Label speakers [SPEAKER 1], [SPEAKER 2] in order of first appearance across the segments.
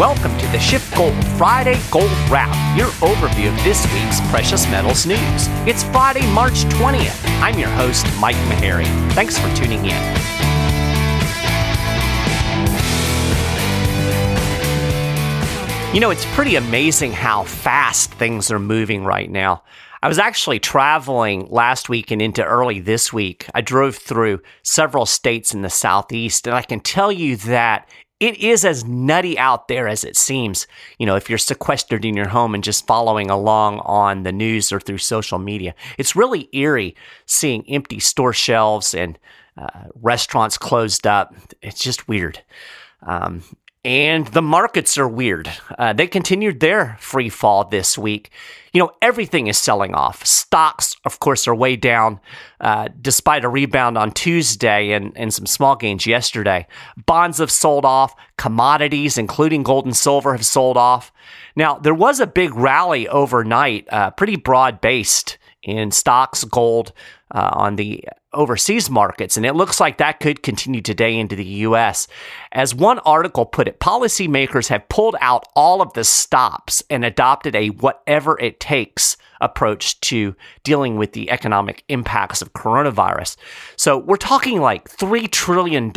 [SPEAKER 1] Welcome to the SchiffGold Friday Gold Wrap, your overview of this week's precious metals news. It's Friday, March 20th. I'm your host, Mike Maharrey. Thanks for tuning in. You know, it's pretty amazing how fast things are moving right now. I was actually traveling last week and into early this week. I drove through several states in the Southeast, and I can tell you that it is as nutty out there as it seems. You know, if you're sequestered in your home and just following along on the news or through social media, it's really eerie seeing empty store shelves and uh, restaurants closed up. It's just weird. Um, and the markets are weird. Uh, they continued their free fall this week. You know, everything is selling off. Stocks, of course, are way down uh, despite a rebound on Tuesday and, and some small gains yesterday. Bonds have sold off. Commodities, including gold and silver, have sold off. Now, there was a big rally overnight, uh, pretty broad based in stocks, gold, uh, on the overseas markets. And it looks like that could continue today into the US. As one article put it, policymakers have pulled out all of the stops and adopted a whatever it takes approach to dealing with the economic impacts of coronavirus. So we're talking like $3 trillion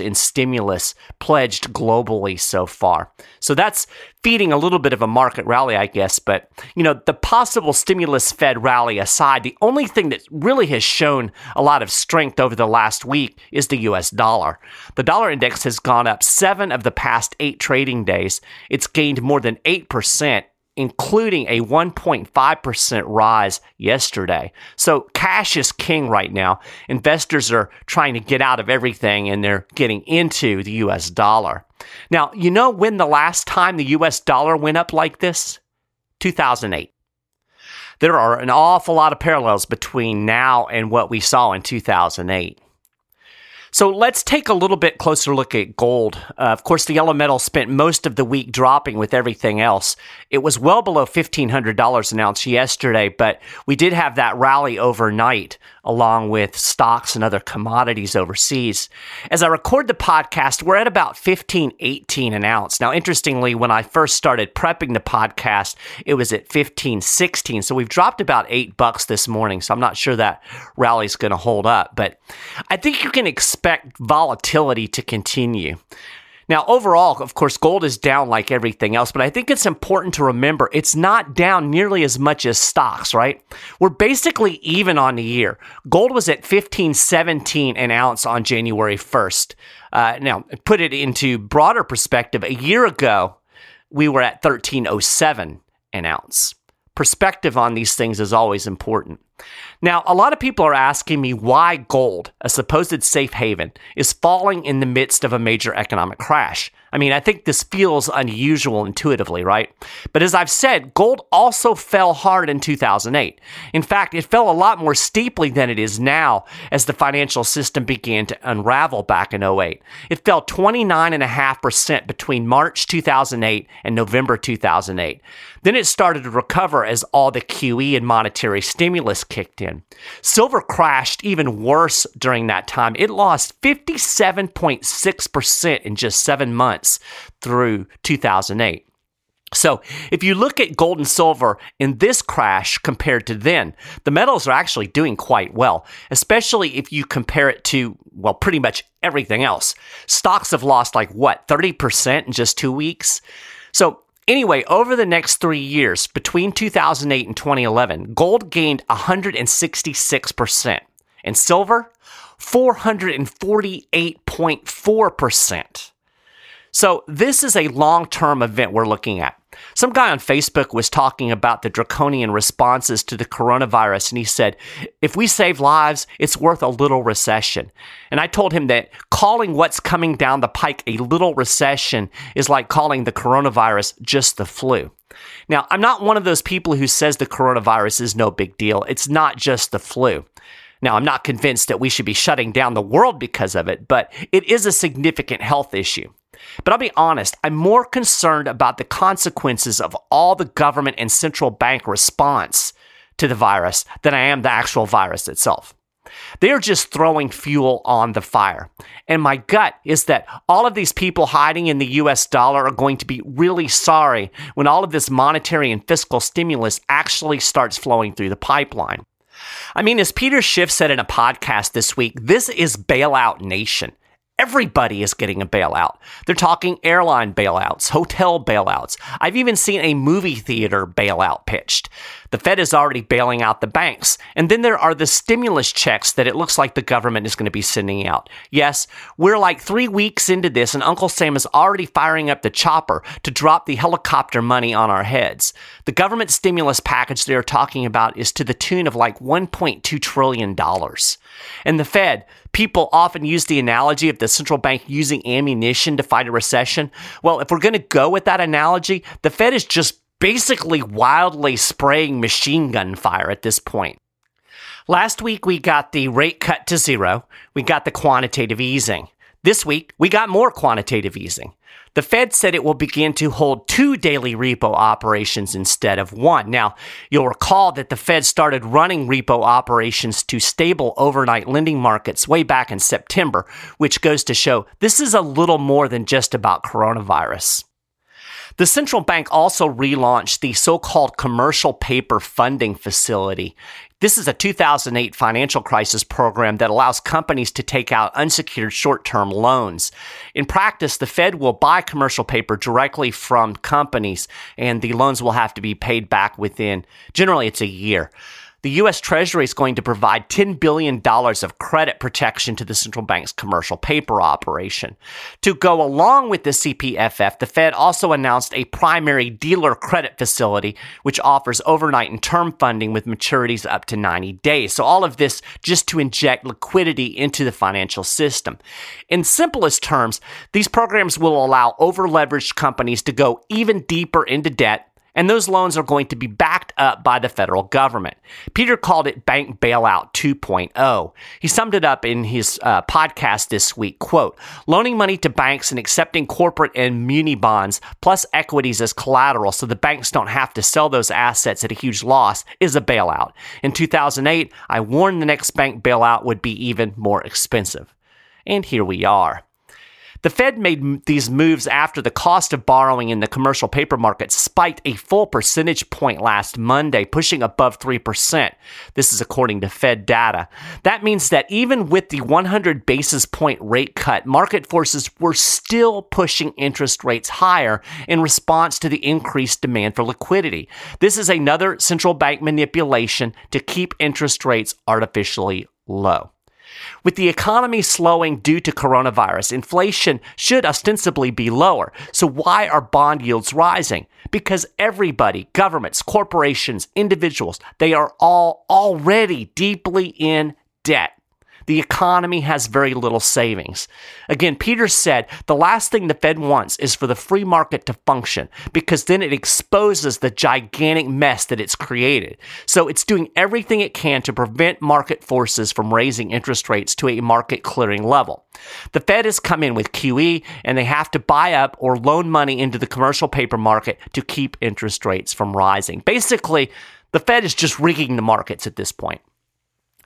[SPEAKER 1] in stimulus pledged globally so far. So that's feeding a little bit of a market rally, I guess. But, you know, the possible stimulus fed rally aside, the only thing that really has shown a lot of strength over the last week is the US dollar. The dollar index has gone up seven of the past eight trading days. It's gained more than 8% including a 1.5% rise yesterday. So cash is king right now. Investors are trying to get out of everything and they're getting into the US dollar. Now, you know when the last time the US dollar went up like this? 2008. There are an awful lot of parallels between now and what we saw in 2008. So let's take a little bit closer look at gold. Uh, of course, the yellow metal spent most of the week dropping with everything else. It was well below $1,500 an ounce yesterday, but we did have that rally overnight along with stocks and other commodities overseas. As I record the podcast, we're at about 1518 an ounce. Now, interestingly, when I first started prepping the podcast, it was at 1516. So we've dropped about eight bucks this morning. So I'm not sure that rally's going to hold up, but I think you can expect expect volatility to continue. Now, overall, of course, gold is down like everything else, but I think it's important to remember it's not down nearly as much as stocks, right? We're basically even on the year. Gold was at 1517 an ounce on January 1st. Uh, now, put it into broader perspective, a year ago, we were at 1307 an ounce. Perspective on these things is always important. Now, a lot of people are asking me why gold, a supposed safe haven, is falling in the midst of a major economic crash. I mean, I think this feels unusual intuitively, right? But as I've said, gold also fell hard in 2008. In fact, it fell a lot more steeply than it is now as the financial system began to unravel back in 08. It fell 29.5% between March 2008 and November 2008. Then it started to recover as all the QE and monetary stimulus kicked in. Silver crashed even worse during that time. It lost 57.6% in just seven months through 2008. So, if you look at gold and silver in this crash compared to then, the metals are actually doing quite well, especially if you compare it to, well, pretty much everything else. Stocks have lost like what, 30% in just two weeks? So, Anyway, over the next three years, between 2008 and 2011, gold gained 166%, and silver, 448.4%. So, this is a long term event we're looking at. Some guy on Facebook was talking about the draconian responses to the coronavirus, and he said, if we save lives, it's worth a little recession. And I told him that calling what's coming down the pike a little recession is like calling the coronavirus just the flu. Now, I'm not one of those people who says the coronavirus is no big deal. It's not just the flu. Now, I'm not convinced that we should be shutting down the world because of it, but it is a significant health issue. But I'll be honest, I'm more concerned about the consequences of all the government and central bank response to the virus than I am the actual virus itself. They're just throwing fuel on the fire. And my gut is that all of these people hiding in the US dollar are going to be really sorry when all of this monetary and fiscal stimulus actually starts flowing through the pipeline. I mean, as Peter Schiff said in a podcast this week, this is bailout nation. Everybody is getting a bailout. They're talking airline bailouts, hotel bailouts. I've even seen a movie theater bailout pitched. The Fed is already bailing out the banks. And then there are the stimulus checks that it looks like the government is going to be sending out. Yes, we're like three weeks into this, and Uncle Sam is already firing up the chopper to drop the helicopter money on our heads. The government stimulus package they're talking about is to the tune of like $1.2 trillion. And the Fed, People often use the analogy of the central bank using ammunition to fight a recession. Well, if we're going to go with that analogy, the Fed is just basically wildly spraying machine gun fire at this point. Last week, we got the rate cut to zero. We got the quantitative easing. This week, we got more quantitative easing. The Fed said it will begin to hold two daily repo operations instead of one. Now, you'll recall that the Fed started running repo operations to stable overnight lending markets way back in September, which goes to show this is a little more than just about coronavirus. The central bank also relaunched the so called commercial paper funding facility. This is a 2008 financial crisis program that allows companies to take out unsecured short term loans. In practice, the Fed will buy commercial paper directly from companies, and the loans will have to be paid back within generally it's a year the U.S. Treasury is going to provide $10 billion of credit protection to the central bank's commercial paper operation. To go along with the CPFF, the Fed also announced a primary dealer credit facility, which offers overnight and term funding with maturities up to 90 days. So, all of this just to inject liquidity into the financial system. In simplest terms, these programs will allow overleveraged companies to go even deeper into debt and those loans are going to be backed up by the federal government. Peter called it bank bailout 2.0. He summed it up in his uh, podcast this week, quote, loaning money to banks and accepting corporate and muni bonds plus equities as collateral so the banks don't have to sell those assets at a huge loss is a bailout. In 2008, I warned the next bank bailout would be even more expensive. And here we are. The Fed made these moves after the cost of borrowing in the commercial paper market spiked a full percentage point last Monday, pushing above 3%. This is according to Fed data. That means that even with the 100 basis point rate cut, market forces were still pushing interest rates higher in response to the increased demand for liquidity. This is another central bank manipulation to keep interest rates artificially low. With the economy slowing due to coronavirus, inflation should ostensibly be lower. So why are bond yields rising? Because everybody, governments, corporations, individuals, they are all already deeply in debt the economy has very little savings. Again, Peter said the last thing the Fed wants is for the free market to function because then it exposes the gigantic mess that it's created. So it's doing everything it can to prevent market forces from raising interest rates to a market clearing level. The Fed has come in with QE and they have to buy up or loan money into the commercial paper market to keep interest rates from rising. Basically, the Fed is just rigging the markets at this point.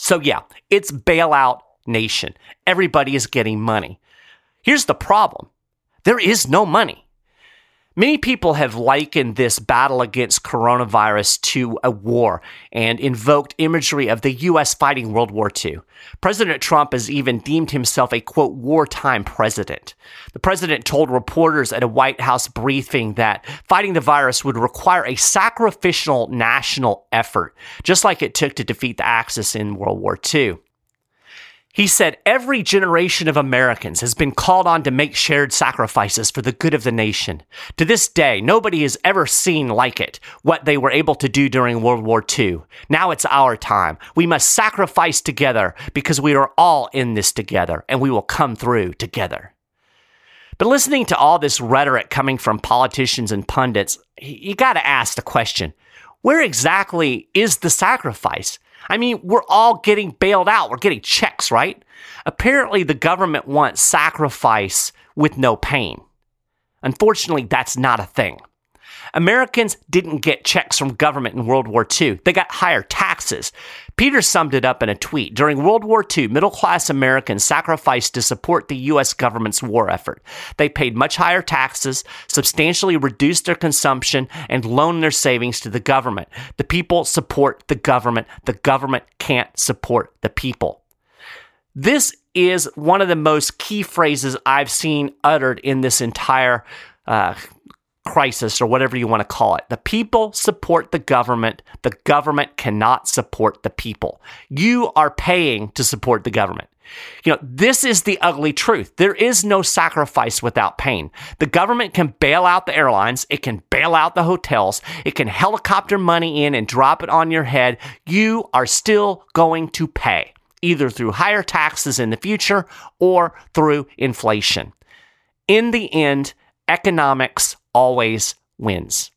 [SPEAKER 1] So, yeah, it's bailout nation. Everybody is getting money. Here's the problem there is no money. Many people have likened this battle against coronavirus to a war and invoked imagery of the U.S. fighting World War II. President Trump has even deemed himself a quote, wartime president. The president told reporters at a White House briefing that fighting the virus would require a sacrificial national effort, just like it took to defeat the Axis in World War II. He said every generation of Americans has been called on to make shared sacrifices for the good of the nation. To this day, nobody has ever seen like it, what they were able to do during World War II. Now it's our time. We must sacrifice together because we are all in this together and we will come through together. But listening to all this rhetoric coming from politicians and pundits, you got to ask the question where exactly is the sacrifice? I mean, we're all getting bailed out. We're getting checks, right? Apparently, the government wants sacrifice with no pain. Unfortunately, that's not a thing. Americans didn't get checks from government in World War II. They got higher taxes. Peter summed it up in a tweet. During World War II, middle class Americans sacrificed to support the U.S. government's war effort. They paid much higher taxes, substantially reduced their consumption, and loaned their savings to the government. The people support the government. The government can't support the people. This is one of the most key phrases I've seen uttered in this entire uh, crisis or whatever you want to call it. The people support the government. The government cannot support the people. You are paying to support the government. You know, this is the ugly truth. There is no sacrifice without pain. The government can bail out the airlines, it can bail out the hotels, it can helicopter money in and drop it on your head. You are still going to pay, either through higher taxes in the future or through inflation. In the end, economics always wins.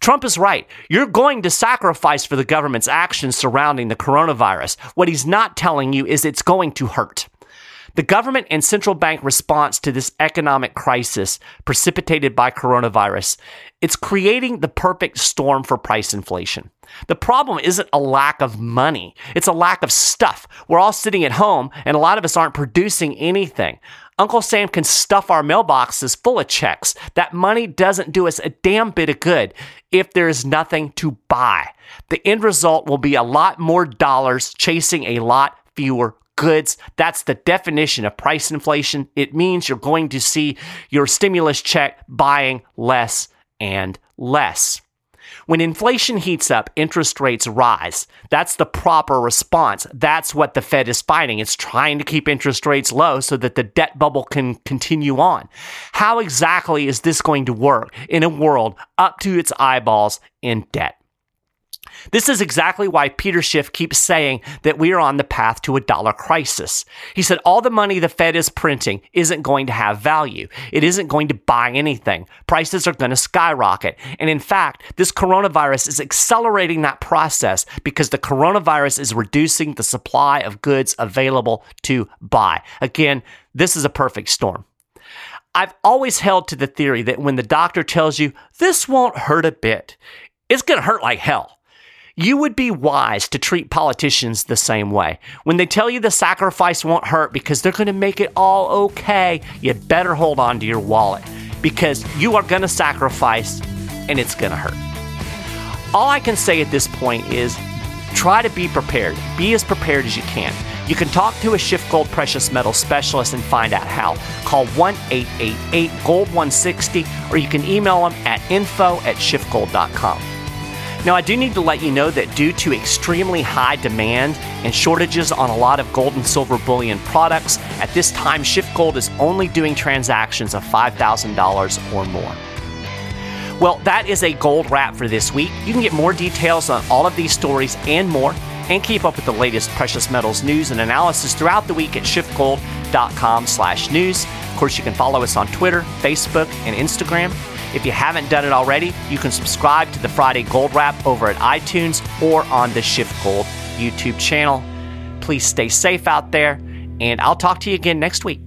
[SPEAKER 1] Trump is right. You're going to sacrifice for the government's actions surrounding the coronavirus. What he's not telling you is it's going to hurt. The government and central bank response to this economic crisis precipitated by coronavirus, it's creating the perfect storm for price inflation. The problem isn't a lack of money. It's a lack of stuff. We're all sitting at home and a lot of us aren't producing anything. Uncle Sam can stuff our mailboxes full of checks. That money doesn't do us a damn bit of good if there is nothing to buy. The end result will be a lot more dollars chasing a lot fewer goods. That's the definition of price inflation. It means you're going to see your stimulus check buying less and less. When inflation heats up, interest rates rise. That's the proper response. That's what the Fed is fighting. It's trying to keep interest rates low so that the debt bubble can continue on. How exactly is this going to work in a world up to its eyeballs in debt? This is exactly why Peter Schiff keeps saying that we are on the path to a dollar crisis. He said all the money the Fed is printing isn't going to have value. It isn't going to buy anything. Prices are going to skyrocket. And in fact, this coronavirus is accelerating that process because the coronavirus is reducing the supply of goods available to buy. Again, this is a perfect storm. I've always held to the theory that when the doctor tells you this won't hurt a bit, it's going to hurt like hell. You would be wise to treat politicians the same way. When they tell you the sacrifice won't hurt because they're going to make it all okay, you'd better hold on to your wallet because you are going to sacrifice and it's going to hurt. All I can say at this point is try to be prepared. Be as prepared as you can. You can talk to a SchiffGold precious metal specialist and find out how. Call 1 888 Gold 160 or you can email them at info at schiffgold.com. Now, I do need to let you know that due to extremely high demand and shortages on a lot of gold and silver bullion products, at this time, SchiffGold is only doing transactions of $5,000 or more. Well, that is a gold wrap for this week. You can get more details on all of these stories and more, and keep up with the latest precious metals news and analysis throughout the week at schiffgold.com/news. Of course, you can follow us on Twitter, Facebook, and Instagram. If you haven't done it already, you can subscribe to the Friday Gold Wrap over at iTunes or on the SchiffGold YouTube channel. Please stay safe out there, and I'll talk to you again next week.